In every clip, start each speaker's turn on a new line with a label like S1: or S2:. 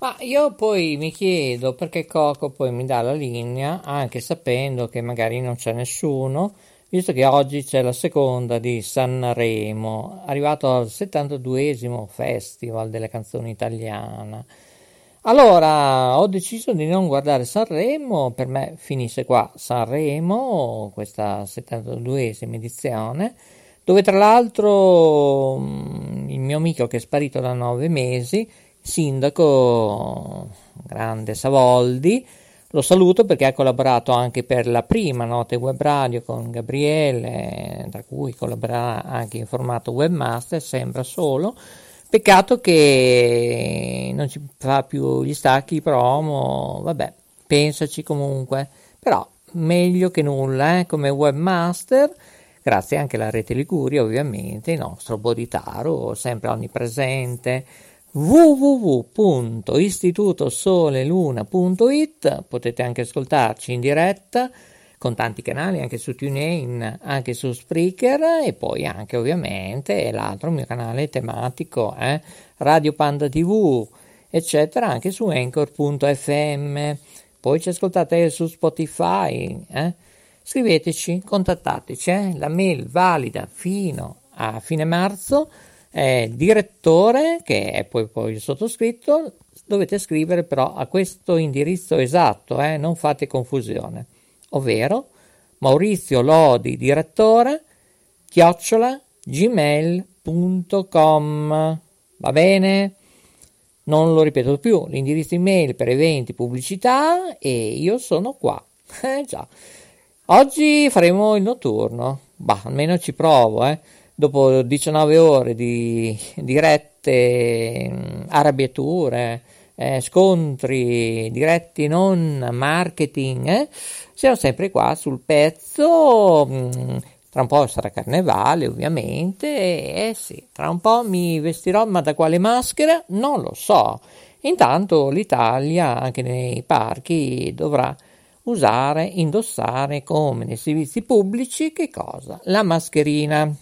S1: Ma io poi mi chiedo perché Coco poi mi dà la linea, anche sapendo che magari non c'è nessuno, visto che oggi c'è la seconda di Sanremo, arrivato al 72esimo Festival delle canzoni italiane. Allora, ho deciso di non guardare Sanremo, per me finisse qua Sanremo, questa 72esima edizione, dove tra l'altro mm, il mio amico che è sparito da nove mesi, sindaco grande Savoldi, lo saluto perché ha collaborato anche per la prima Note Web Radio con Gabriele, da cui collaborerà anche in formato webmaster, sembra solo, Peccato che non ci fa più gli stacchi promo, vabbè, pensaci comunque, però meglio che nulla eh, come webmaster, grazie anche alla rete Liguria ovviamente, il nostro Boditaro sempre onnipresente. www.istitutosoleluna.it potete anche ascoltarci in diretta con tanti canali anche su TuneIn, anche su Spreaker e poi anche ovviamente l'altro mio canale tematico, eh, Radio Panda TV, eccetera, anche su anchor.fm. Poi ci ascoltate su Spotify, eh. Scriveteci, contattateci, eh. la mail valida fino a fine marzo è direttore, che è poi, poi sottoscritto, dovete scrivere però a questo indirizzo esatto, eh, non fate confusione ovvero Maurizio Lodi, direttore, chiocciola gmail.com. Va bene? Non lo ripeto più, l'indirizzo email per eventi, pubblicità e io sono qua. Eh già. Oggi faremo il notturno, bah, almeno ci provo, eh. Dopo 19 ore di dirette, mm, arrabbiature, eh, scontri diretti non marketing, eh, siamo sempre qua sul pezzo. Mm, tra un po' sarà carnevale, ovviamente. Eh sì, tra un po' mi vestirò, ma da quale maschera? Non lo so. Intanto l'Italia, anche nei parchi, dovrà usare, indossare come nei servizi pubblici, che cosa? La mascherina.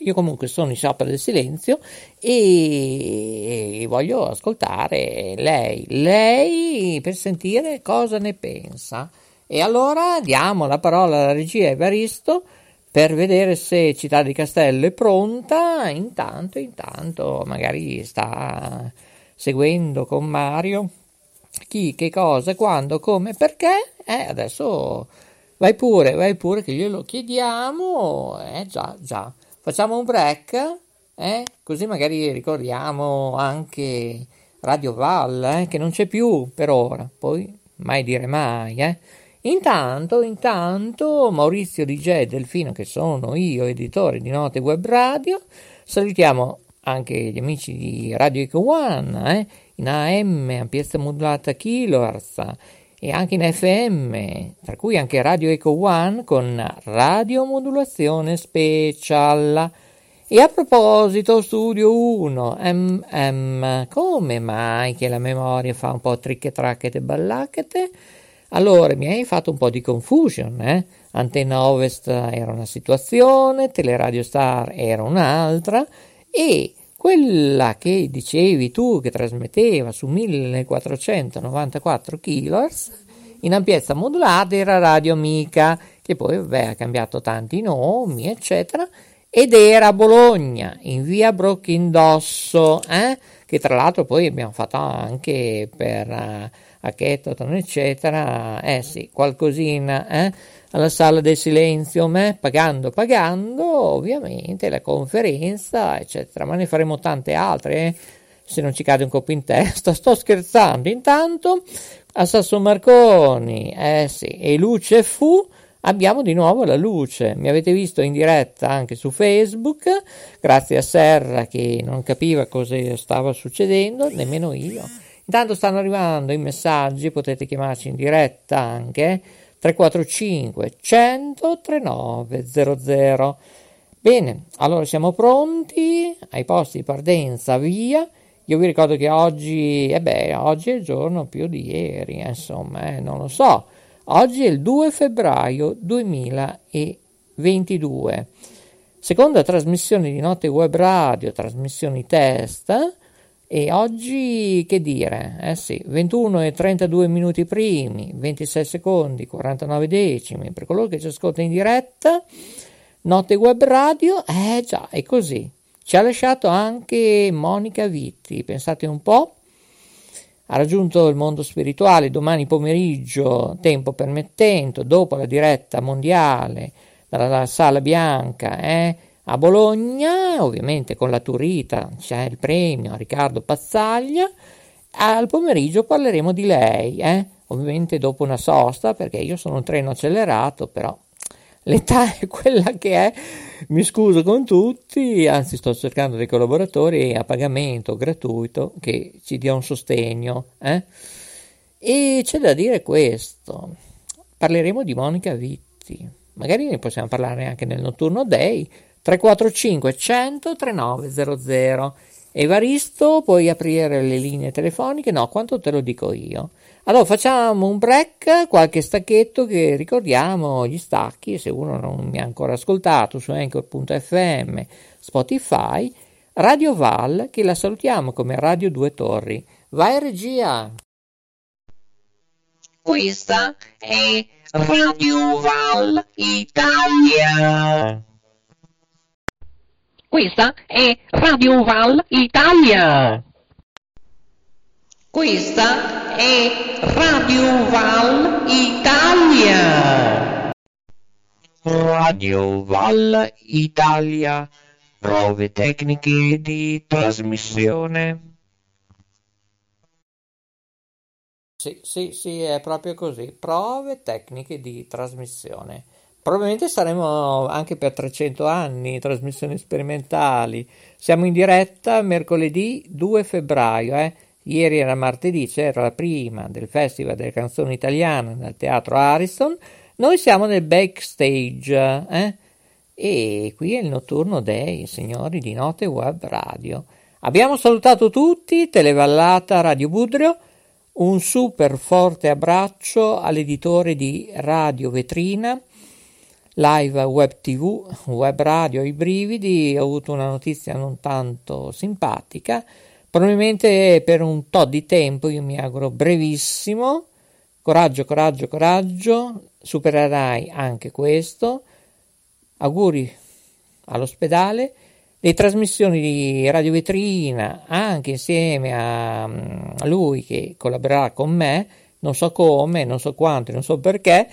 S1: Io comunque sono in sciopero del silenzio e voglio ascoltare lei, lei per sentire cosa ne pensa. E allora diamo la parola alla regia Evaristo per vedere se Città di Castello è pronta. Intanto, intanto, magari sta seguendo con Mario chi, che cosa, quando, come, perché. Eh, adesso vai pure, vai pure che glielo chiediamo. Eh, già, già. Facciamo un break, eh? Così magari ricordiamo anche Radio Val, eh? Che non c'è più per ora. Poi mai dire mai, eh? Intanto, intanto, Maurizio DJ Delfino, che sono io, editore di Note Web Radio, salutiamo anche gli amici di Radio Eco One, eh, in AM, ampiezza modulata kilohertz, e anche in FM, tra cui anche Radio Eco One con radiomodulazione special. E a proposito, Studio 1, MM, come mai che la memoria fa un po' tricche tracchete ballacchete? Allora mi hai fatto un po' di confusion, eh? Antenna Ovest era una situazione, Teleradio Star era un'altra e quella che dicevi tu che trasmetteva su 1494 kHz in ampiezza modulata era Radio Amica, che poi vabbè, ha cambiato tanti nomi, eccetera, ed era a Bologna, in via Brocchindоsso, eh? che tra l'altro poi abbiamo fatto anche per... Uh, a Kettaton, eccetera, eh sì, qualcosina, eh? alla sala del silenzio, eh? pagando, pagando, ovviamente, la conferenza, eccetera, ma ne faremo tante altre, eh? se non ci cade un colpo in testa, sto scherzando, intanto a Sasso Marconi, eh sì, e luce fu, abbiamo di nuovo la luce. Mi avete visto in diretta anche su Facebook, grazie a Serra che non capiva cosa stava succedendo, nemmeno io. Intanto stanno arrivando i messaggi, potete chiamarci in diretta anche 345 100 3900. Bene, allora siamo pronti ai posti di partenza, via Io vi ricordo che oggi, eh beh, oggi è il giorno più di ieri, eh, insomma, eh, non lo so. Oggi è il 2 febbraio 2022. Seconda trasmissione di Notte Web Radio, trasmissioni test. E oggi che dire? Eh sì, 21 e 32 minuti primi, 26 secondi, 49 decimi per coloro che ci ascoltano in diretta. Notte Web Radio, eh già, è così. Ci ha lasciato anche Monica Vitti, pensate un po'. Ha raggiunto il mondo spirituale domani pomeriggio, tempo permettendo, dopo la diretta mondiale dalla Sala Bianca eh, a Bologna, ovviamente con la Turita c'è il premio Riccardo Pazzaglia. Al pomeriggio parleremo di lei, eh, ovviamente dopo una sosta, perché io sono un treno accelerato, però l'età è quella che è, mi scuso con tutti, anzi sto cercando dei collaboratori a pagamento gratuito che ci dia un sostegno. Eh? E c'è da dire questo, parleremo di Monica Vitti, magari ne possiamo parlare anche nel notturno day, 345 100 3900. Evaristo, puoi aprire le linee telefoniche? No, quanto te lo dico io. Allora facciamo un break, qualche stacchetto che ricordiamo gli stacchi, se uno non mi ha ancora ascoltato su anchor.fm, Spotify, Radio Val, che la salutiamo come Radio Due Torri. Vai regia!
S2: Questa è Radio Val Italia. Questa è Radio Val Italia. Questa è Radio Val Italia.
S3: Radio Val Italia. Prove tecniche di trasmissione.
S1: Sì, sì, sì, è proprio così. Prove tecniche di trasmissione. Probabilmente saremo anche per 300 anni, trasmissioni sperimentali. Siamo in diretta mercoledì 2 febbraio, eh? Ieri era martedì, c'era la prima del Festival delle canzoni italiane nel Teatro Ariston. Noi siamo nel backstage, eh? E qui è il notturno dei signori di Note Web Radio. Abbiamo salutato tutti, Televallata Radio Budrio. Un super forte abbraccio all'editore di Radio Vetrina, live web tv, web radio, i brividi. Ho avuto una notizia non tanto simpatica Probabilmente per un tot di tempo, io mi auguro brevissimo, coraggio, coraggio, coraggio, supererai anche questo. Auguri all'ospedale. Le trasmissioni di Radio Vetrina, anche insieme a, a lui che collaborerà con me, non so come, non so quanto, non so perché.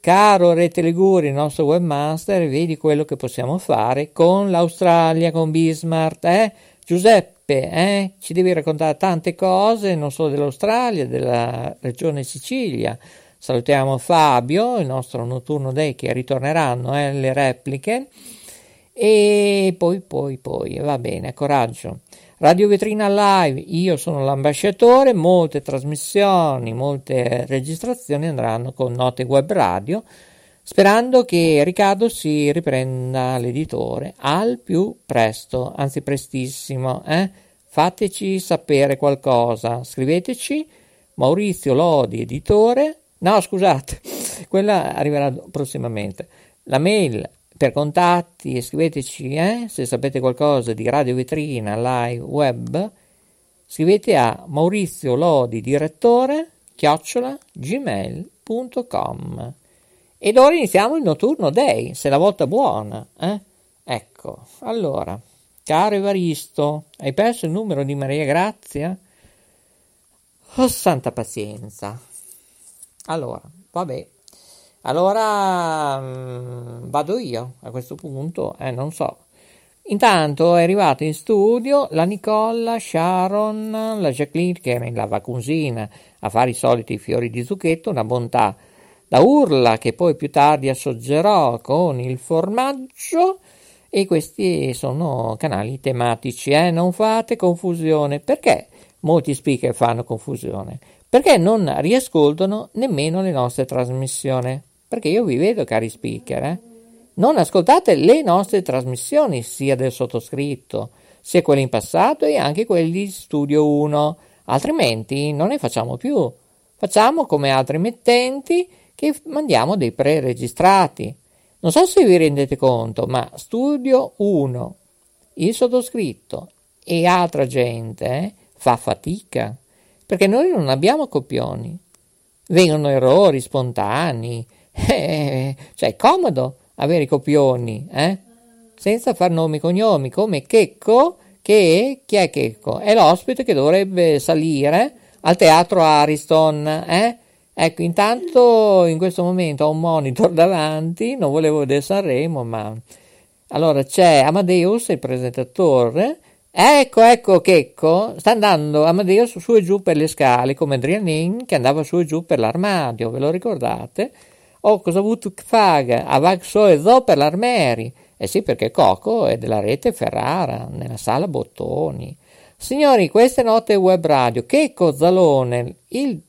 S1: Caro Rete Liguri, nostro webmaster, vedi quello che possiamo fare con l'Australia, con Bismarck, eh? Giuseppe eh, ci devi raccontare tante cose, non solo dell'Australia, della regione Sicilia. Salutiamo Fabio, il nostro notturno day che ritorneranno eh, le repliche. E poi, poi, poi, va bene, coraggio. Radio Vetrina Live, io sono l'ambasciatore, molte trasmissioni, molte registrazioni andranno con Note Web Radio sperando che Riccardo si riprenda l'editore al più presto, anzi prestissimo. Eh? Fateci sapere qualcosa, scriveteci Maurizio Lodi, editore. No, scusate, quella arriverà prossimamente. La mail per contatti, scriveteci eh? se sapete qualcosa di Radio Vetrina Live Web. Scrivete a Maurizio Lodi, direttore, chiocciola gmail.com. Ed ora iniziamo il notturno day, se la volta buona, eh? Ecco, allora, caro Evaristo, hai perso il numero di Maria Grazia? Oh, santa pazienza. Allora, vabbè. Allora mh, mm, vado io a questo punto, eh, non so. Intanto è arrivata in studio la Nicola, Sharon, la Jacqueline che era in lavacusina a fare i soliti fiori di zucchetto, una bontà la urla che poi più tardi assoggerò con il formaggio e questi sono canali tematici, eh? non fate confusione. Perché molti speaker fanno confusione? Perché non riascoltano nemmeno le nostre trasmissioni. Perché io vi vedo, cari speaker, eh? non ascoltate le nostre trasmissioni, sia del sottoscritto, sia quelli in passato e anche quelli di Studio 1, altrimenti non ne facciamo più. Facciamo come altri emittenti che mandiamo dei pre-registrati. Non so se vi rendete conto, ma Studio 1, il sottoscritto e altra gente eh, fa fatica perché noi non abbiamo copioni. Vengono errori spontanei, eh, cioè è comodo avere i copioni, eh? senza far nomi e cognomi, come Checco, che chi è Checco? È l'ospite che dovrebbe salire al teatro Ariston, eh? Ecco, intanto in questo momento ho un monitor davanti, non volevo vedere Sanremo, ma... Allora c'è Amadeus, il presentatore, ecco, ecco Checco, sta andando Amadeus su e giù per le scale, come Adrianin che andava su e giù per l'armadio, ve lo ricordate? Oh, cosa ha avuto Fag? Avag so e zo per l'armeri. Eh sì, perché Coco è della rete Ferrara, nella sala Bottoni. Signori, queste note web radio, Checco Zalone, il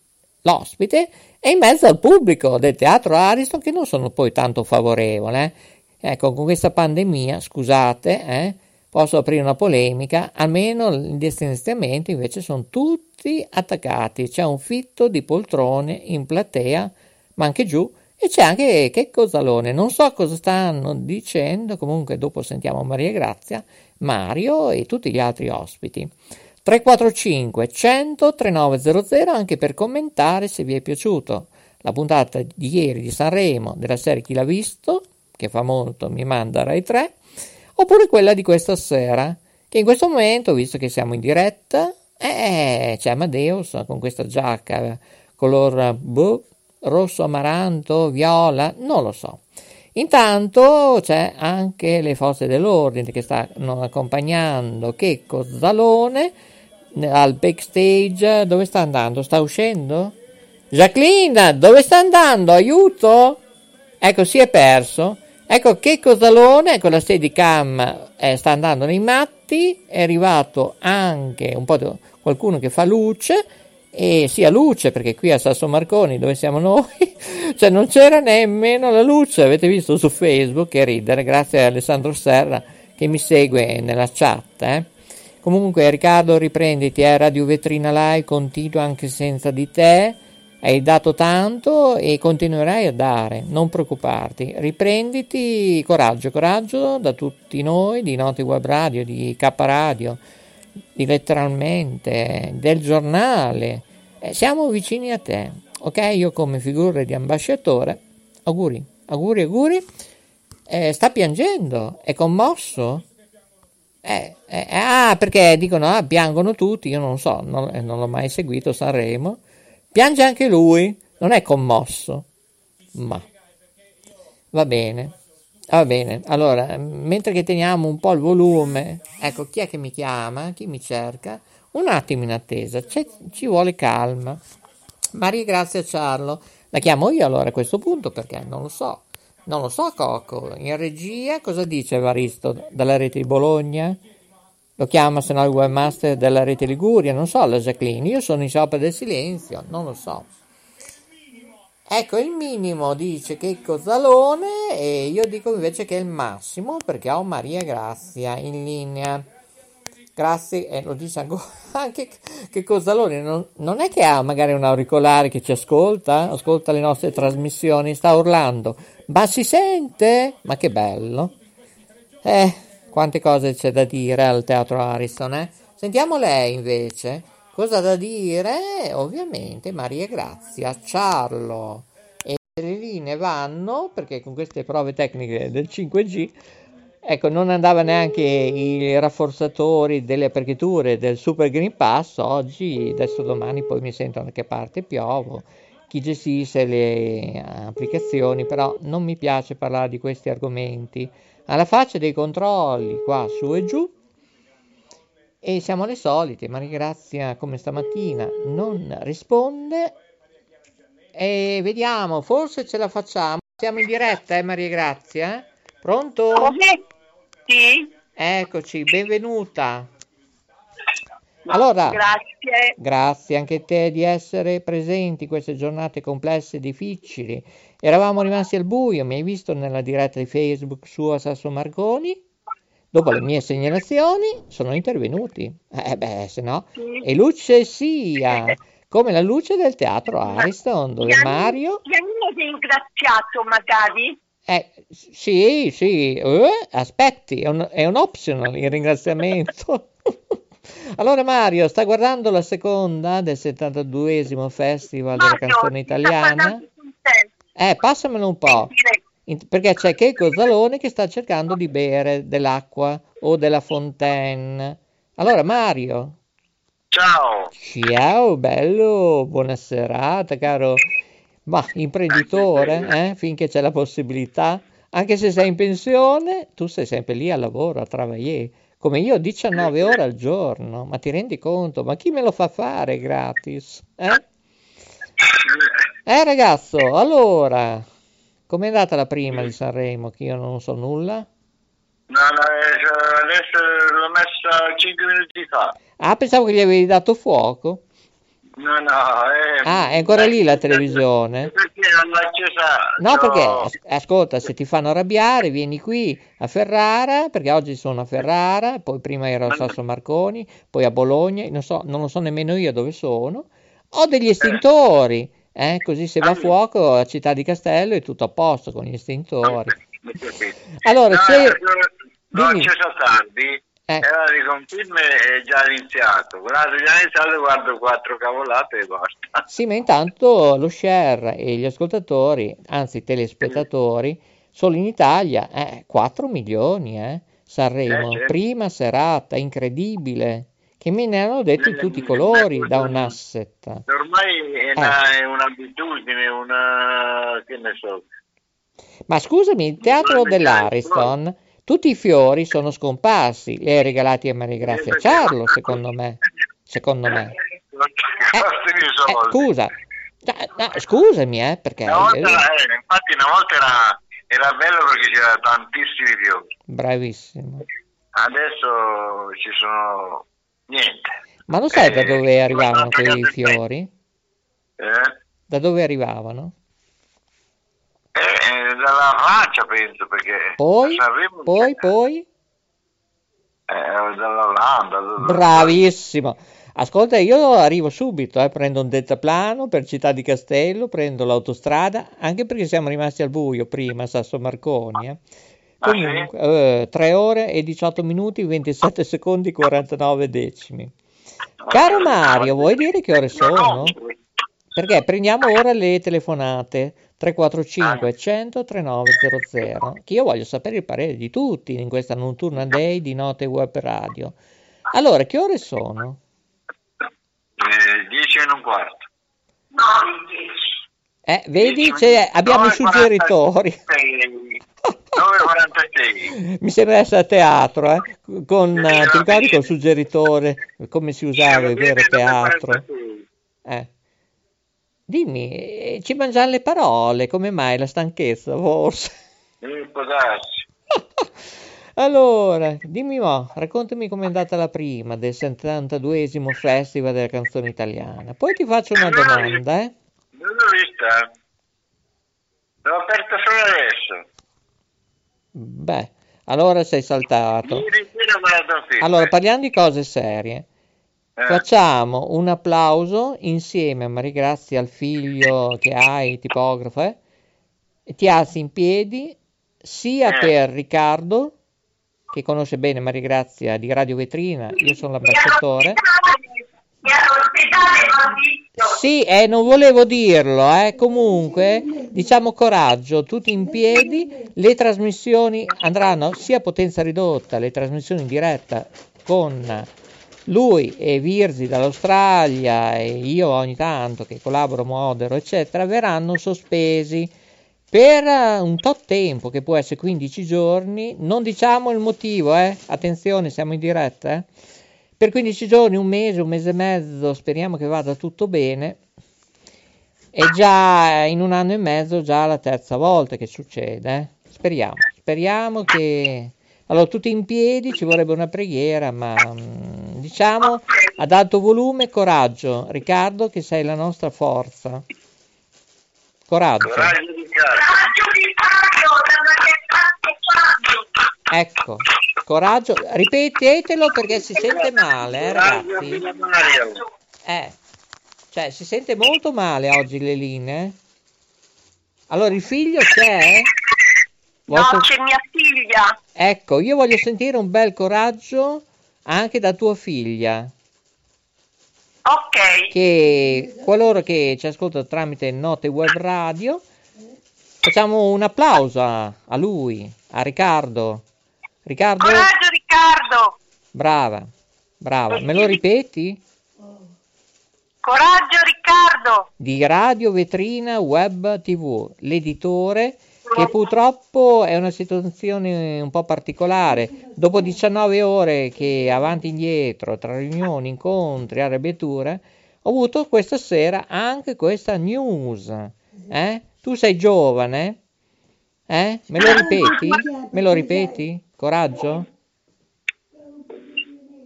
S1: l'ospite è in mezzo al pubblico del teatro Ariston che non sono poi tanto favorevoli. Eh. Ecco, con questa pandemia, scusate, eh, posso aprire una polemica, almeno gli estensiamenti invece sono tutti attaccati, c'è un fitto di poltrone in platea, ma anche giù, e c'è anche che cosalone, non so cosa stanno dicendo, comunque dopo sentiamo Maria Grazia, Mario e tutti gli altri ospiti. 345 100 3900 anche per commentare se vi è piaciuto. La puntata di ieri di Sanremo della serie Chi l'ha visto, che fa molto, mi manda Rai 3, oppure quella di questa sera, che in questo momento, visto che siamo in diretta, eh, c'è Amadeus con questa giacca color boh, rosso amaranto, viola, non lo so. Intanto c'è anche le forze dell'ordine che stanno accompagnando Checco Zalone al backstage. Dove sta andando? Sta uscendo? Jacqueline, dove sta andando? Aiuto! Ecco, si è perso. Ecco che Cosalone con la Steadicam eh, sta andando nei matti. È arrivato anche un po' di qualcuno che fa luce. E sia luce perché qui a Sasso Marconi, dove siamo noi, cioè non c'era nemmeno la luce. Avete visto su Facebook che ridere, grazie a Alessandro Serra che mi segue nella chat. Eh. Comunque, Riccardo, riprenditi, eh, Radio Vetrina Live continua anche senza di te. Hai dato tanto e continuerai a dare, non preoccuparti. Riprenditi, coraggio, coraggio da tutti noi di Noti Web Radio, di K Radio, di letteralmente, del giornale. Eh, siamo vicini a te, ok? Io come figura di ambasciatore, auguri, auguri, auguri. Eh, sta piangendo, è commosso? Eh, eh, ah, perché dicono, ah, piangono tutti, io non so, non, eh, non l'ho mai seguito Sanremo. Piange anche lui, non è commosso, ma va bene. Va bene, allora, mentre che teniamo un po' il volume, ecco, chi è che mi chiama, chi mi cerca? Un attimo in attesa, ci vuole calma. Maria Grazia Ciarlo, la chiamo io allora a questo punto perché non lo so. Non lo so, Cocco. In regia cosa dice Evaristo dalla rete di Bologna? Lo chiama se no il webmaster della rete Liguria? Non so, la Jacqueline. Io sono in sciopero del silenzio, non lo so. Ecco, il minimo dice che è Cozzalone e io dico invece che è il massimo perché ho Maria Grazia in linea. Grazie, e lo dice anche che Cozzalone non, non, è che ha magari un auricolare che ci ascolta, ascolta le nostre trasmissioni, sta urlando, ma si sente? Ma che bello! Eh, quante cose c'è da dire al teatro Ariston, eh? Sentiamo lei invece, cosa da dire? Ovviamente Maria Grazia, Ciarlo e le linee vanno, perché con queste prove tecniche del 5G Ecco, non andava neanche i rafforzatori delle aperture del Super Green Pass, oggi, adesso domani poi mi sento da che parte piovo, chi gestisce le applicazioni, però non mi piace parlare di questi argomenti. Alla faccia dei controlli qua su e giù, e siamo le solite, Maria Grazia come stamattina non risponde e vediamo, forse ce la facciamo. Siamo in diretta, eh Maria Grazia? Pronto?
S4: Sì. Sì.
S1: Eccoci, benvenuta. Allora,
S4: grazie.
S1: Grazie anche a te di essere presenti in queste giornate complesse e difficili. Eravamo rimasti al buio, mi hai visto nella diretta di Facebook su Sasso Marconi? dopo le mie segnalazioni, sono intervenuti. Eh beh, se no...
S4: Sì.
S1: E luce sia, come la luce del teatro Ariston, dove Mario...
S4: Mi hanno ringraziato magari?
S1: Eh, sì, sì, eh, aspetti, è un, è un optional il ringraziamento. Allora Mario, sta guardando la seconda del 72esimo Festival della
S4: Mario,
S1: canzone
S4: mi sta
S1: italiana? Eh, passamelo un po'. Perché c'è Checo Zalone che sta cercando di bere dell'acqua o della fontaine. Allora Mario,
S5: Ciao,
S1: ciao bello, buona serata caro, ma imprenditore, eh, finché c'è la possibilità, anche se sei in pensione, tu sei sempre lì al lavoro, a travagliare, come io 19 ore al giorno, ma ti rendi conto? Ma chi me lo fa fare gratis? Eh? Eh ragazzo, allora, com'è andata la prima di Sanremo? Che io non so nulla.
S5: No, no, eh, adesso l'ho messa 5 minuti fa.
S1: Ah, pensavo che gli avevi dato fuoco.
S5: No, no, eh,
S1: Ah, è ancora lì la televisione?
S5: Perché non l'ho accesa?
S1: No, perché as- ascolta, se ti fanno arrabbiare, vieni qui a Ferrara, perché oggi sono a Ferrara, poi prima ero a Sasso Marconi, poi a Bologna, non so, non lo so nemmeno io dove sono. Ho degli estintori, eh, così se va a fuoco a Città di Castello è tutto a posto con gli estintori. Allora,
S5: no,
S1: se-
S5: l'ho
S1: dimmi.
S5: accesa tardi.
S1: Eh.
S5: E allora film è già iniziato. Guarda, già iniziato, guardo quattro cavolate e basta.
S1: Sì, ma intanto lo share e gli ascoltatori, anzi telespettatori, solo in Italia, eh, 4 milioni, eh, Sanremo,
S5: Eh, certo.
S1: prima serata, incredibile, che me ne hanno detto di tutti i colori da un asset.
S5: Ormai è, una- è un'abitudine, una... che ne so.
S1: Ma scusami, il teatro dell'Ariston, tutti i fiori sono scomparsi, li hai regalati a Maria Grazia Ciarlo, secondo me, secondo me. Eh, eh,
S5: soldi.
S1: scusa, No, no, scusami, eh, perché...
S5: Una volta, eh, infatti una volta era, era bello perché c'era tantissimi fiori.
S1: Bravissimo.
S5: Adesso ci sono niente.
S1: Ma lo sai da
S5: Eh,
S1: dove arrivavano quei fiori?
S5: Eh?
S1: Da dove arrivavano?
S5: Eh, eh, dalla Francia penso perché
S1: Poi,
S5: Sanremo
S1: poi,
S5: c'è-
S1: poi?
S5: eh, dall'Olanda. da-
S1: Bravissimo. Ascolta, io arrivo subito, eh, prendo un deltaplano per Città di Castello, prendo l'autostrada, anche perché siamo rimasti al buio prima a Sasso Marconi. eh.
S5: Ah, sì?
S1: Comunque, eh, 3 ore e 18 minuti, 27 secondi, 49 decimi. Caro Mario, vuoi dire che ore sono? Perché prendiamo ora le telefonate 345 100 3900 che io voglio sapere il parere di tutti in questa notturna day di Note Web Radio. Allora, che ore sono?
S5: Eh, 10 e un quarto.
S1: Eh, vedi, c'è- abbiamo i
S5: 9:46.
S1: suggeritori.
S5: 9.46.
S1: Mi sembra essere a teatro, eh? Con, eh, ti ricordi col suggeritore, come si usava il vero teatro?
S5: 9:46.
S1: Eh. Dimmi, eh, ci mangiano le parole, come mai la stanchezza, forse?
S5: Eh, può darsi.
S1: Allora, dimmi mo, raccontami com'è andata la prima del 72esimo Festival della canzone italiana. Poi ti faccio una domanda, eh?
S5: Non l'ho vista. L'ho aperta solo adesso.
S1: Beh, allora sei saltato. Allora, parliamo di cose serie.
S5: Eh,
S1: Facciamo un applauso insieme a Maria Grazia, al figlio che hai, tipografo, eh? E ti alzi in piedi sia
S5: Eh.
S1: per Riccardo, che conosce bene Maria Grazia di Radio Vetrina, io sono l'ambasciatore. Sì, eh, non volevo dirlo, eh. Comunque, diciamo coraggio, tutti in piedi, le trasmissioni andranno sia a potenza ridotta, le trasmissioni in diretta con lui e Virzi dall'Australia e io ogni tanto che collaboro, modero, eccetera, verranno sospesi per eh, un tot tempo, che può essere 15 giorni, non diciamo il motivo, eh. Attenzione, siamo in diretta, eh. Per 15 giorni, un mese, un mese e mezzo, speriamo che vada tutto bene. E già in un anno e mezzo, già la terza volta che succede. eh. Speriamo, speriamo che... Allora, tutti in piedi, ci vorrebbe una preghiera, ma mm, diciamo ad alto volume, coraggio. Riccardo, che sei la nostra forza. Coraggio.
S5: Coraggio di casa.
S1: Ecco, coraggio, ripetetelo perché si sente male, eh, ragazzi. Eh, cioè si sente molto male oggi le linee. Allora il figlio c'è?
S4: No,
S1: Vostro-
S4: c'è mia figlia.
S1: Ecco, io voglio sentire un bel coraggio anche da tua figlia,
S4: Ok.
S1: che coloro che ci ascoltano tramite Note Web Radio, facciamo un applauso a, a lui, a Riccardo. Riccardo,
S4: Coraggio Riccardo.
S1: brava, brava. Me lo ripeti?
S4: Coraggio Riccardo.
S1: Di Radio Vetrina Web TV, l'editore che purtroppo è una situazione un po' particolare. Dopo 19 ore che avanti e indietro, tra riunioni, incontri, arrabbiature, ho avuto questa sera anche questa news. Eh? Tu sei giovane? Eh? Me lo ripeti? Me lo ripeti? Coraggio?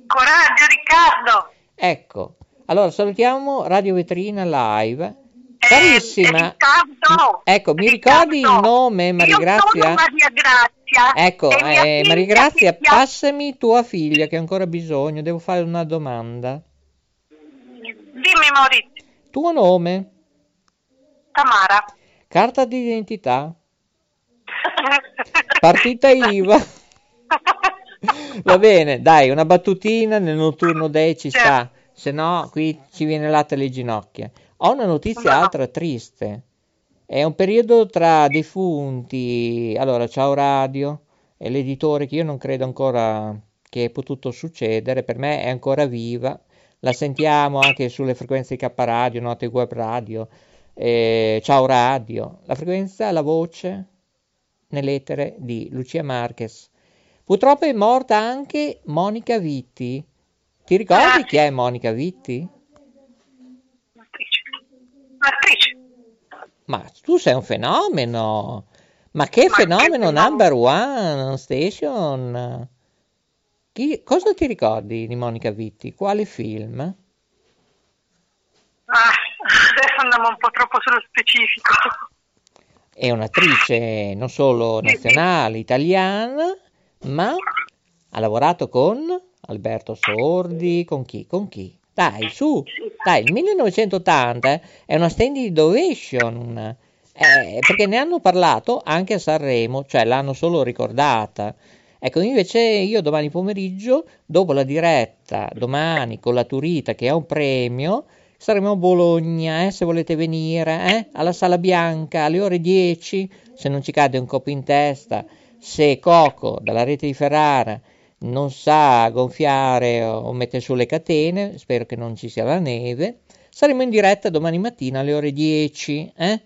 S4: Coraggio Riccardo.
S1: Ecco, allora salutiamo Radio Vetrina Live. Carissima,
S4: Riccardo.
S1: ecco, mi ricordi il
S4: Riccardo,
S1: nome, Maria Grazia?
S4: Maria Grazia.
S1: Ecco, eh, Maria Grazia,
S4: chiama-
S1: passami tua figlia che ha ancora bisogno, devo fare una domanda.
S4: Dimmi Maurizio.
S1: Tuo nome,
S4: Tamara.
S1: carta d'identità, partita IVA. Va bene, dai, una battutina nel notturno dei ci sta, se no qui ci viene latte alle ginocchia. Ho una notizia
S4: No.
S1: altra triste. È un periodo tra defunti. Allora, ciao Radio, è l'editore che io non credo ancora che è potuto succedere, per me è ancora viva. La sentiamo anche sulle frequenze di K Radio, Note Web Radio, eh, Ciao Radio. La frequenza, la voce nell'etere di Lucia Marquez. Purtroppo è morta anche Monica Vitti. Ti ricordi
S4: Ah.
S1: chi è Monica Vitti?
S4: Attrice. Attrice.
S1: Ma tu sei un fenomeno! Ma che
S4: Ma che
S1: fenomeno
S4: fenomeno?
S1: number one station! Chi- cosa ti ricordi di Monica Vitti? Quale film?
S4: Ah, adesso andiamo un po' troppo sullo specifico.
S1: È un'attrice non solo nazionale, italiana, ma ha lavorato con Alberto Sordi, con chi? Con chi? Dai, su, dai, il 1980 è una standing ovation, eh, perché ne hanno parlato anche a Sanremo, cioè l'hanno solo ricordata. Ecco, invece io domani pomeriggio, dopo la diretta, domani con la Turita che ha un premio, saremo a Bologna, eh, se volete venire, eh, alla Sala Bianca alle ore 10, se non ci cade un colpo in testa, se Coco dalla rete di Ferrara non sa gonfiare o mettere sulle catene, spero che non ci sia la neve, saremo in diretta domani mattina alle ore 10, eh?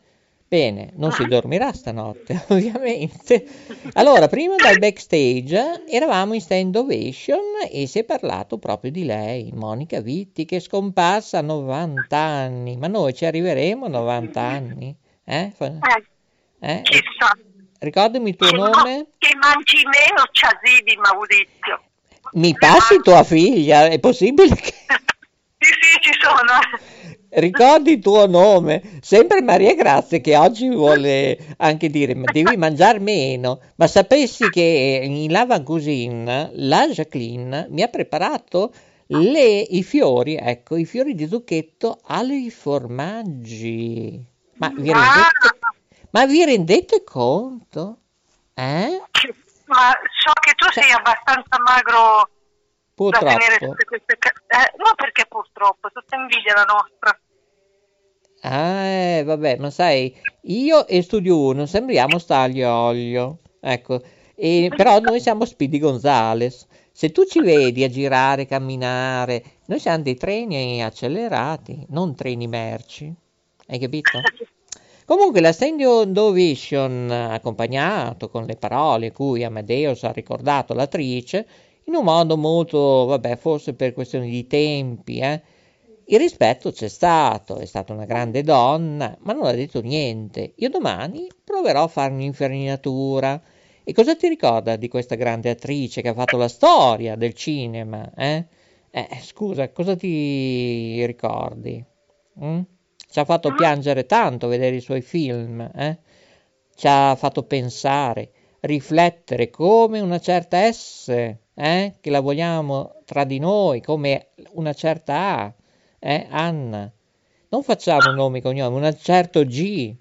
S1: Bene, non si dormirà stanotte, ovviamente. Allora, prima dal backstage eravamo in stand ovation e si è parlato proprio di lei, Monica Vitti, che è scomparsa a 90 anni. Ma noi ci arriveremo a 90 anni? Eh?
S4: Eh,
S1: eh?
S4: chissà.
S1: Ricordami il tuo
S4: Che,
S1: nome?
S4: no, che mangi meno Ciasidi, Maurizio.
S1: Mi passi tua figlia? È possibile che...
S4: Sì, sì, ci sono.
S1: Ricordi il tuo nome, sempre Maria Grazia che oggi vuole anche dire ma devi mangiare meno, ma sapessi che in Lava Cuisine la Jacqueline mi ha preparato le- i fiori, ecco, i fiori di zucchetto ai formaggi. Ma vi
S4: Ah,
S1: rendete, ma vi rendete conto? Eh?
S4: ma so che tu sei abbastanza magro da tenere
S1: Purtroppo.
S4: tutte queste ca- eh, no perché purtroppo, tutta invidia la nostra.
S1: Ah, vabbè, ma sai, io e Studio 1 sembriamo Staglio Olio, ecco, e, però noi siamo Speedy Gonzales. Se tu ci vedi a girare, camminare, noi siamo dei treni accelerati, non treni merci, hai capito? Comunque la standing ovation accompagnato con le parole cui Amadeus ha ricordato l'attrice, in un modo molto, vabbè, forse per questioni di tempi, eh, il rispetto c'è stato, è stata una grande donna, ma non ha detto niente. Io domani proverò a fare un'infarinatura. E cosa ti ricorda di questa grande attrice che ha fatto la storia del cinema? Eh? Eh, scusa, cosa ti ricordi? Mm? Ci ha fatto piangere tanto vedere i suoi film, eh? Ci ha fatto pensare, riflettere come una certa S eh? che la vogliamo tra di noi come una certa A, eh? Anna. Non facciamo nome e cognome, un certo G,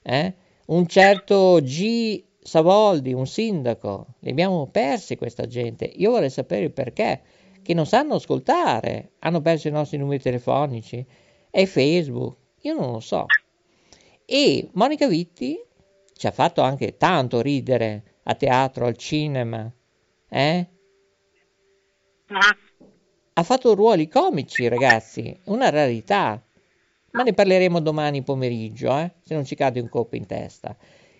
S1: eh? un certo G Savoldi, un sindaco. Li abbiamo persi questa gente. Io vorrei sapere il perché, che non sanno ascoltare, hanno perso i nostri numeri telefonici e Facebook. Io non lo so. E Monica Vitti ci ha fatto anche tanto ridere a teatro, al cinema, eh? Ha fatto ruoli comici, ragazzi, una rarità. Ma ne parleremo domani pomeriggio, eh? se non ci cade un colpo in testa.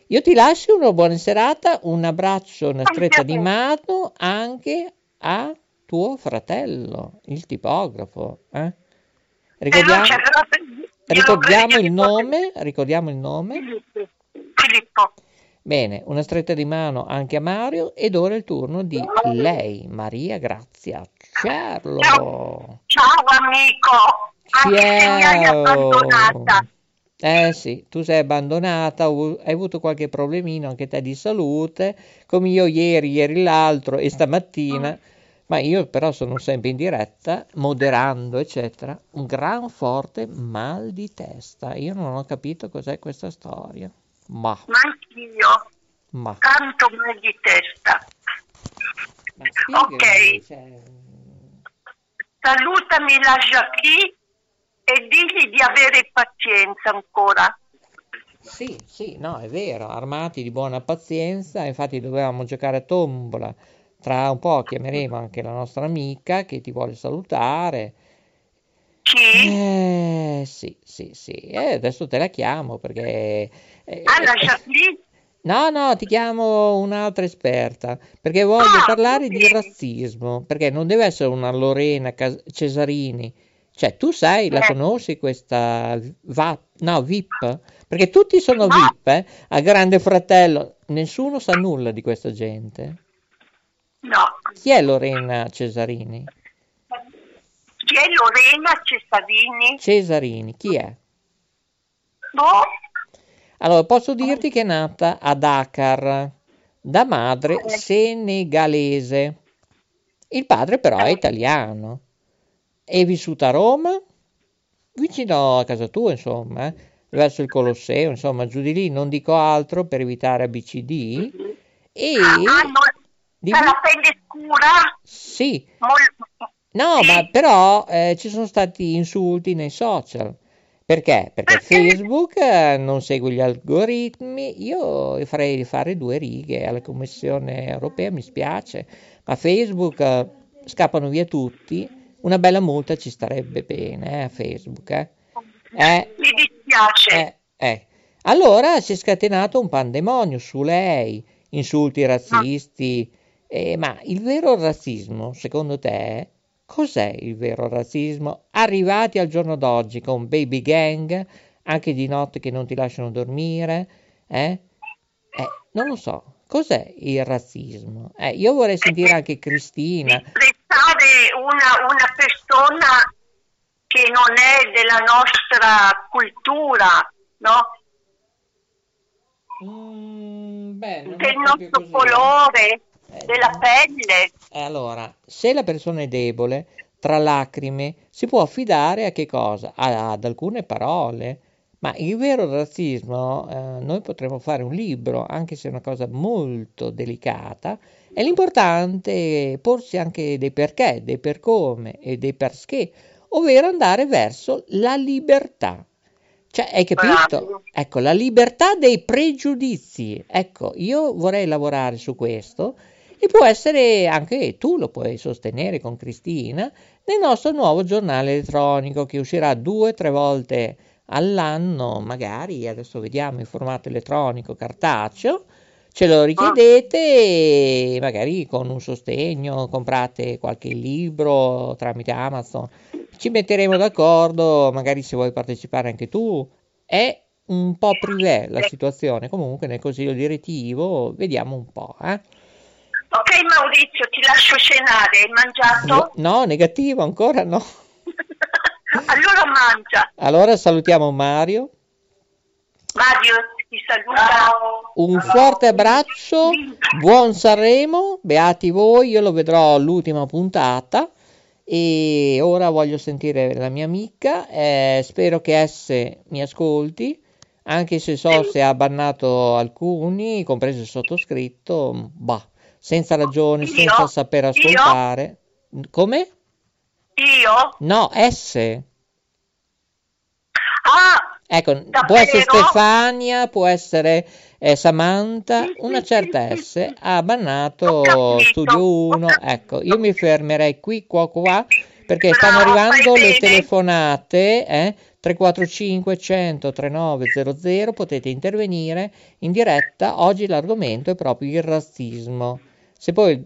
S1: Io ti lascio una buona serata, un abbraccio, una stretta di mano anche a tuo fratello, il tipografo. Eh? Ricordiamo, ricordiamo il nome, ricordiamo il nome.
S4: Filippo.
S1: Bene, una stretta di mano anche a Mario ed ora è il turno di lei, Maria Grazia Cerlo.
S4: Ciao, Ciao amico, anche se mi hai abbandonata.
S1: Eh sì, tu sei abbandonata, hai avuto qualche problemino anche te di salute, come io ieri, ieri l'altro e stamattina, ma io però sono sempre in diretta, moderando, eccetera, un gran forte mal di testa. Io non ho capito cos'è questa storia. Ma.
S4: Ma anch'io.
S1: Ma.
S4: Tanto mal di testa. ok. Cioè... Salutami la Jackie e digli di avere pazienza ancora.
S1: Sì, sì, no, è vero, armati di buona pazienza, infatti dovevamo giocare a tombola. Tra un po' chiameremo anche la nostra amica che ti vuole salutare.
S4: Sì.
S1: Eh, sì, sì, sì. Eh, adesso te la chiamo perché
S4: eh, ah, lasciati lì?
S1: No, no, ti chiamo un'altra esperta perché voglio ah, parlare di razzismo. Perché non deve essere una Lorena Cesarini. Cioè, tu sai, la eh. conosci questa VAP, no, VIP? Perché tutti sono VIP, eh? A Grande Fratello, nessuno sa nulla di questa gente.
S4: No.
S1: Chi è Lorena Cesarini?
S4: Chi è Lorena Cesarini?
S1: Cesarini, chi è?
S4: No.
S1: Allora, posso dirti che è nata a Dakar, da madre eh. senegalese. Il padre però è italiano. È vissuta a Roma, vicino a casa tua, insomma, eh, verso il Colosseo, insomma, giù di lì, non dico altro per evitare ABCD. E...
S4: Ah, no, di... la pelle scura?
S1: Sì.
S4: Molto...
S1: No, sì. ma però eh, ci sono stati insulti nei social. Perché? Perché Facebook eh, non segue gli algoritmi, io farei fare due righe alla Commissione europea, mi spiace, ma Facebook eh, scappano via tutti, una bella multa ci starebbe bene eh, a Facebook. Eh.
S4: Eh, mi dispiace.
S1: Eh, allora si è scatenato un pandemonio su lei, insulti razzisti, ma il vero razzismo, secondo te, Cos'è il vero razzismo? Arrivati al giorno d'oggi con baby gang, anche di notte che non ti lasciano dormire, eh? eh non lo so. Cos'è il razzismo? Eh, io vorrei sentire anche Cristina.
S4: Disprezzare una, una persona che non è della nostra cultura, no?
S1: Mm, beh,
S4: del nostro così. colore della pelle.
S1: E allora, se la persona è debole, tra lacrime, si può affidare a che cosa? ad alcune parole. Ma il vero razzismo, eh, noi potremmo fare un libro, anche se è una cosa molto delicata, e l'importante è porsi anche dei perché, dei per come e dei perché, ovvero andare verso la libertà. Cioè, hai capito? Ecco, la libertà dei pregiudizi. Ecco, io vorrei lavorare su questo e può essere anche tu lo puoi sostenere con Cristina nel nostro nuovo giornale elettronico che uscirà due o tre volte all'anno, magari adesso vediamo in formato elettronico, cartaceo. Ce lo richiedete e magari con un sostegno comprate qualche libro tramite Amazon. Ci metteremo d'accordo, magari se vuoi partecipare anche tu. È un po' privé la situazione, comunque nel consiglio direttivo vediamo un po'. Eh.
S4: Ok Maurizio, ti lascio cenare, hai mangiato?
S1: No, no negativo, ancora no.
S4: allora mangia.
S1: Allora salutiamo Mario.
S4: Mario, ti saluta.
S1: Un forte abbraccio, buon Sanremo, beati voi, io lo vedrò l'ultima puntata. E ora voglio sentire la mia amica, eh, spero che S mi ascolti, anche se so se ha bannato alcuni, compreso il sottoscritto, bah, senza ragione,
S4: Io?
S1: senza saper
S4: Io?
S1: ascoltare. Come?
S4: Io?
S1: No, S.
S4: Ah,
S1: Ecco,
S4: Davvero?
S1: può essere Stefania, può essere eh, Samantha,
S4: Sì,
S1: una certa
S4: sì,
S1: S
S4: sì.
S1: ha bannato Studio
S4: ho
S1: 1.
S4: capito.
S1: Ecco, io mi fermerei qui, qua, qua, perché
S4: Brava,
S1: stanno arrivando le
S4: bene.
S1: telefonate, eh? 345 100 3900, potete intervenire in diretta. Oggi l'argomento è proprio il razzismo. Se poi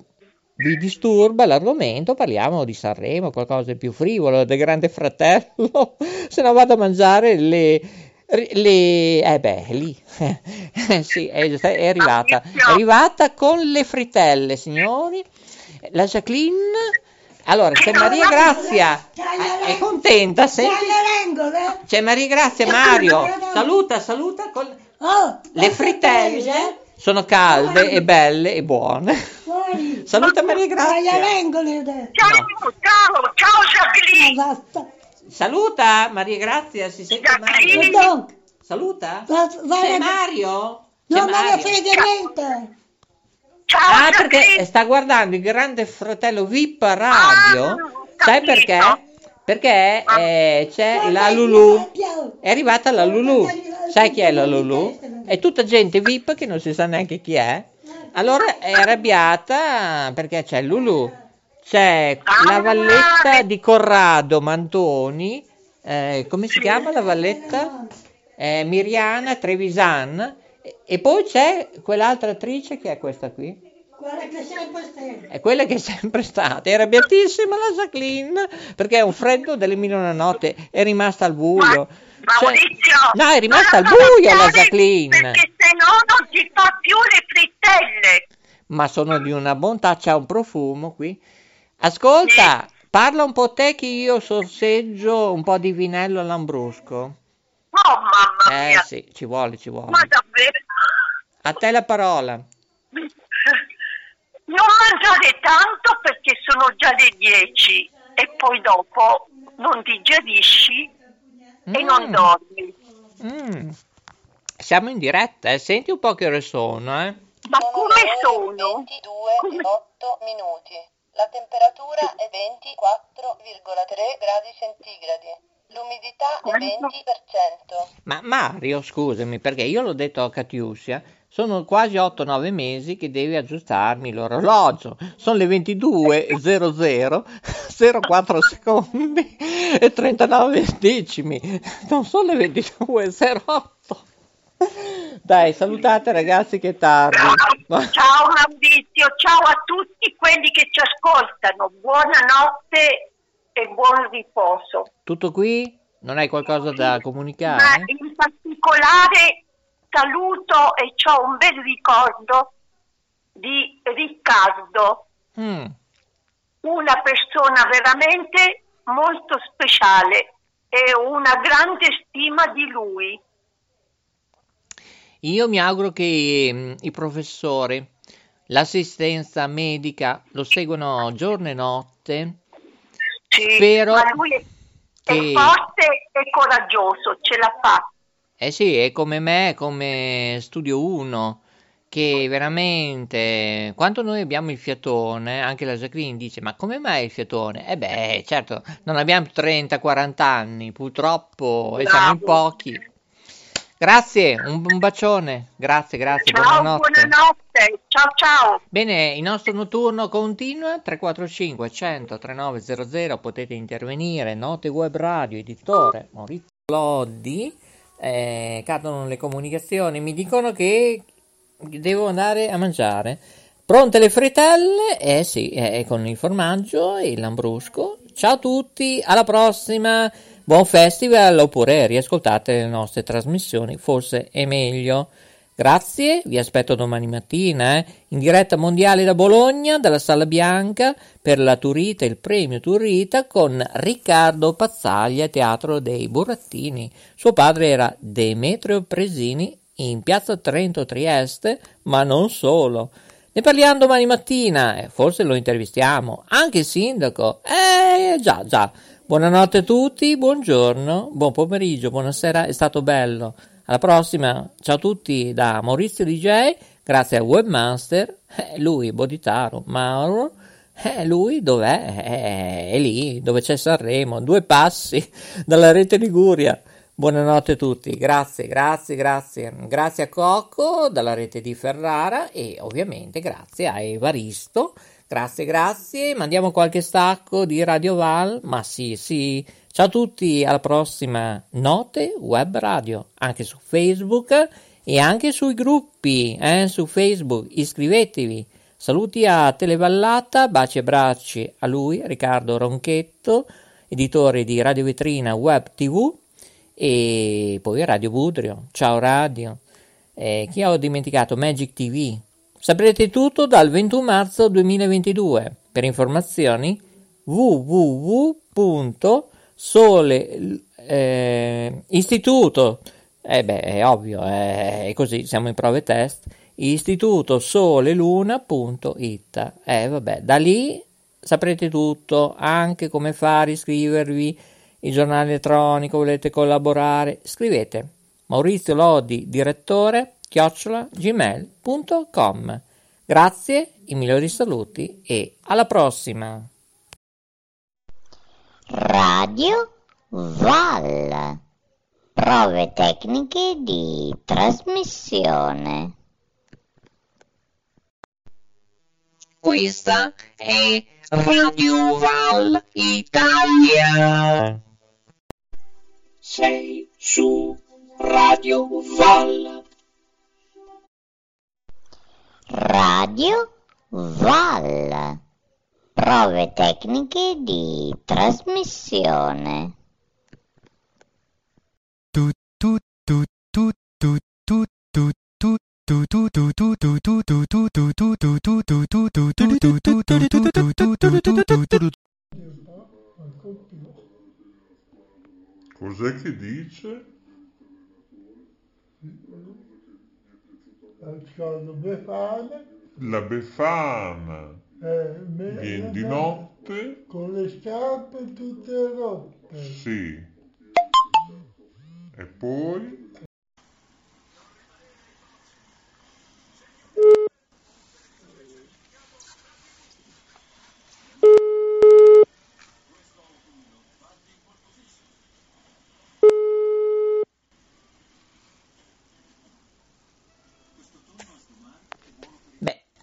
S1: vi disturba l'argomento, parliamo di Sanremo, qualcosa di più frivolo, del Grande Fratello, se no vado a mangiare le... le eh beh, lì, sì, è, è arrivata, è arrivata con le fritelle, signori, la Jacqueline, allora c'è Maria Grazia, è, contenta, senti? C'è Maria Grazia, Mario, saluta, saluta con
S6: Oh,
S1: le frittelle, sono calde e belle e buone. Saluta Maria Grazia.
S6: adesso.
S4: ciao,
S1: No.
S4: ciao, ciao Jacqueline.
S6: Basta.
S1: Saluta Maria Grazia, si sente Mario.
S4: Jacqueline.
S6: Perdon,
S1: Saluta?
S6: va- va-
S1: C'è Mario? C'è
S6: non me ne
S1: Mario.
S6: frega niente.
S4: Ciao
S1: Ah, perché sta guardando il grande fratello VIP Radio.
S4: Ah,
S1: Sai
S4: capito.
S1: perché? Perché
S4: Ah.
S1: eh, c'è la Lulu. È arrivata la Lulu. Sai chi è la Lulu? È tutta gente VIP che non si sa neanche chi è. Allora è arrabbiata perché c'è Lulu, c'è la valletta di Corrado Mantoni, eh, come si chiama la valletta? Eh, Miriana Trevisan. E poi c'è quell'altra attrice che è questa qui.
S6: Guarda che sempre stai.
S1: È quella che è sempre stata, è arrabbiatissima la Jacqueline perché è un freddo delle mille una notte, è rimasta al buio.
S4: Ma-
S1: Cioè-
S4: Maurizio,
S1: no, è rimasta al buio la Jacqueline.
S4: Perché se no non si fa più le frittelle.
S1: Ma sono di una bontà, c'ha un profumo qui. Ascolta, parla un po' te che io sorseggio un po' di vinello all'ambrusco.
S4: Oh mamma
S1: Eh
S4: mia,
S1: sì, ci vuole, ci vuole.
S4: ma davvero.
S1: A te la parola.
S4: Non mangiare tanto perché sono già le 10 e poi dopo non digerisci e non
S1: Mm.
S4: dormi.
S1: Mm. Siamo in diretta, eh. Senti un po' che ore sono, eh.
S4: Ma
S7: Sono
S4: come sono?
S7: 22
S4: Come-
S7: e 8 minuti. La temperatura è 24,3 gradi centigradi. L'umidità è
S4: Quanto?
S7: 20%.
S1: Ma Mario, scusami, perché io l'ho detto a Catiuscia, sono quasi 8-9 mesi che devi aggiustarmi l'orologio. Sono le 22.00, 04 secondi e 39 decimi. Non sono le 22.08. Dai, salutate ragazzi che è tardi.
S4: Ciao, Maurizio, ciao a tutti quelli che ci ascoltano. Buonanotte e buon riposo.
S1: Tutto qui? Non hai qualcosa da
S4: Ma
S1: comunicare?
S4: in particolare saluto e ho un bel ricordo di Riccardo,
S1: Mm.
S4: una persona veramente molto speciale e una grande stima di lui.
S1: Io mi auguro che mm, i professori, l'assistenza medica lo seguono giorno e notte.
S4: Sì,
S1: Spero
S4: ma lui è, è
S1: che-
S4: forte e coraggioso, ce la fa.
S1: Eh sì, è come me, come Studio 1, che veramente, quando noi abbiamo il fiatone, anche la Jacqueline dice, ma come mai il fiatone? Eh beh, certo, non abbiamo 30-40 anni, purtroppo, e siamo in pochi. Grazie, un, un bacione, grazie, grazie,
S4: Ciao,
S1: buonanotte.
S4: buonanotte, ciao ciao.
S1: Bene, il nostro notturno continua 345 100 3900, potete intervenire, Note Web Radio, editore Maurizio Loddi, eh, cadono le comunicazioni, mi dicono che devo andare a mangiare. Pronte le fritelle? Eh sì, eh, con il formaggio e il lambrusco. Ciao a tutti, alla prossima, buon festival oppure riascoltate le nostre trasmissioni, forse è meglio. Grazie, vi aspetto domani mattina eh, in diretta mondiale da Bologna, dalla Sala Bianca, per la Turita, il premio Turita, con Riccardo Pazzaglia, Teatro dei Burattini. Suo padre era Demetrio Presini in piazza Trento Trieste, ma non solo. Ne parliamo domani mattina e forse lo intervistiamo, anche il sindaco. Eh, già, già. Buonanotte a tutti, buongiorno, buon pomeriggio, buonasera, è stato bello. Alla prossima, ciao a tutti da Maurizio DJ, grazie al webmaster, eh, lui Boditaro, Mauro, eh, lui dov'è? Eh, è lì, dove c'è Sanremo, due passi dalla rete Liguria. Buonanotte a tutti, grazie, grazie, grazie. Grazie a Cocco dalla rete di Ferrara e ovviamente grazie a Evaristo. Grazie, grazie. Mandiamo qualche stacco di Radio Val, ma sì, sì. Ciao a tutti, alla prossima Note Web Radio, anche su Facebook e anche sui gruppi, eh, su Facebook. Iscrivetevi. Saluti a Televallata, baci e bracci a lui, Riccardo Ronchetto, editore di Radio Vetrina Web TV e poi Radio Budrio. Ciao Radio. Eh, chi ho dimenticato? Magic TV. Saprete tutto dal 21 marzo 2022. Per informazioni www.sole eh, istituto eh beh, è ovvio, è così, siamo in prove test. Istituto soleluna.it. Eh vabbè, da lì saprete tutto, anche come fare, iscrivervi, il giornale elettronico, volete collaborare, scrivete Maurizio Lodi, direttore, chiocciola gmail.com. Grazie, i migliori saluti e alla prossima!
S8: Radio Val. Prove tecniche di trasmissione.
S2: Questa è Radio Val Italia. Sei su Radio Val.
S8: Radio Val. Prove tecniche di trasmissione.
S9: Cos'è che dice?
S10: Scordo Befana,
S9: La Befana
S10: eh,
S9: viene di notte?
S10: con le scarpe tutte rotte.
S9: Sì. E poi?
S1: Beh,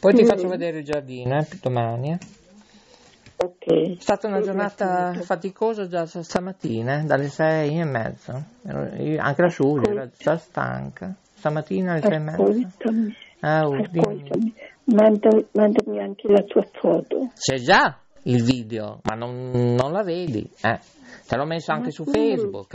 S1: Poi ti faccio vedere il giardino, eh, domani. eh.
S11: Ok.
S1: È stata una giornata faticosa già stamattina, eh, dalle sei e mezza. Anche la Giulia era già stanca. Stamattina alle sei e mezza.
S11: Ascoltami,
S1: Ah, oh, dimmi.
S11: ascoltami. Manda- mandami anche la tua foto.
S1: C'è già il video, ma non, non la vedi. Eh. Te l'ho messo anche
S11: Ma
S1: su Facebook.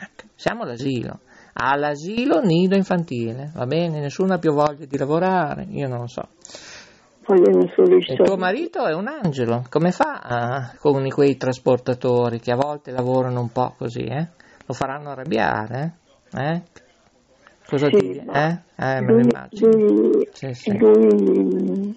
S1: Ecco, siamo all'asilo. All'asilo nido infantile, va bene? Nessuno ha più voglia di lavorare, io non lo so. E tuo marito è un angelo, come fa ah, con quei trasportatori che a volte lavorano un po' così, eh? Lo faranno arrabbiare, eh? Eh? Cosa
S11: Sì,
S1: ti... Eh? Eh, me lo immagino.
S11: lui-
S1: Sì, sì.
S11: lui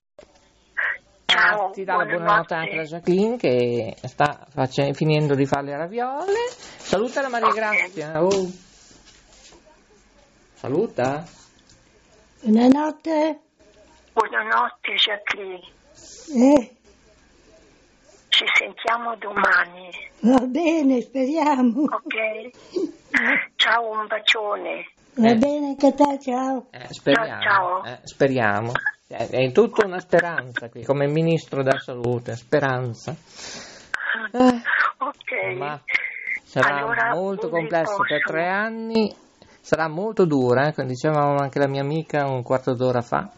S4: Ciao,
S1: Ti dà la buonanotte anche la Jacqueline che sta face- finendo di fare le raviole. Saluta la Maria Grazia. Oh. Saluta.
S6: Buonanotte.
S4: Buonanotte Jacqueline,
S6: Eh,
S4: ci sentiamo domani,
S6: va bene, speriamo.
S4: ok? Ciao, un bacione.
S6: Va
S1: Eh.
S6: bene anche te, ciao.
S1: Eh, speriamo.
S4: Ciao, ciao.
S1: eh, speriamo. Eh, È tutta una speranza qui, come ministro della salute. Speranza. Eh,
S4: Ok.
S1: ma sarà
S4: Allora,
S1: molto complesso per tre anni. Sarà molto dura, eh, come diceva anche la mia amica un quarto d'ora fa.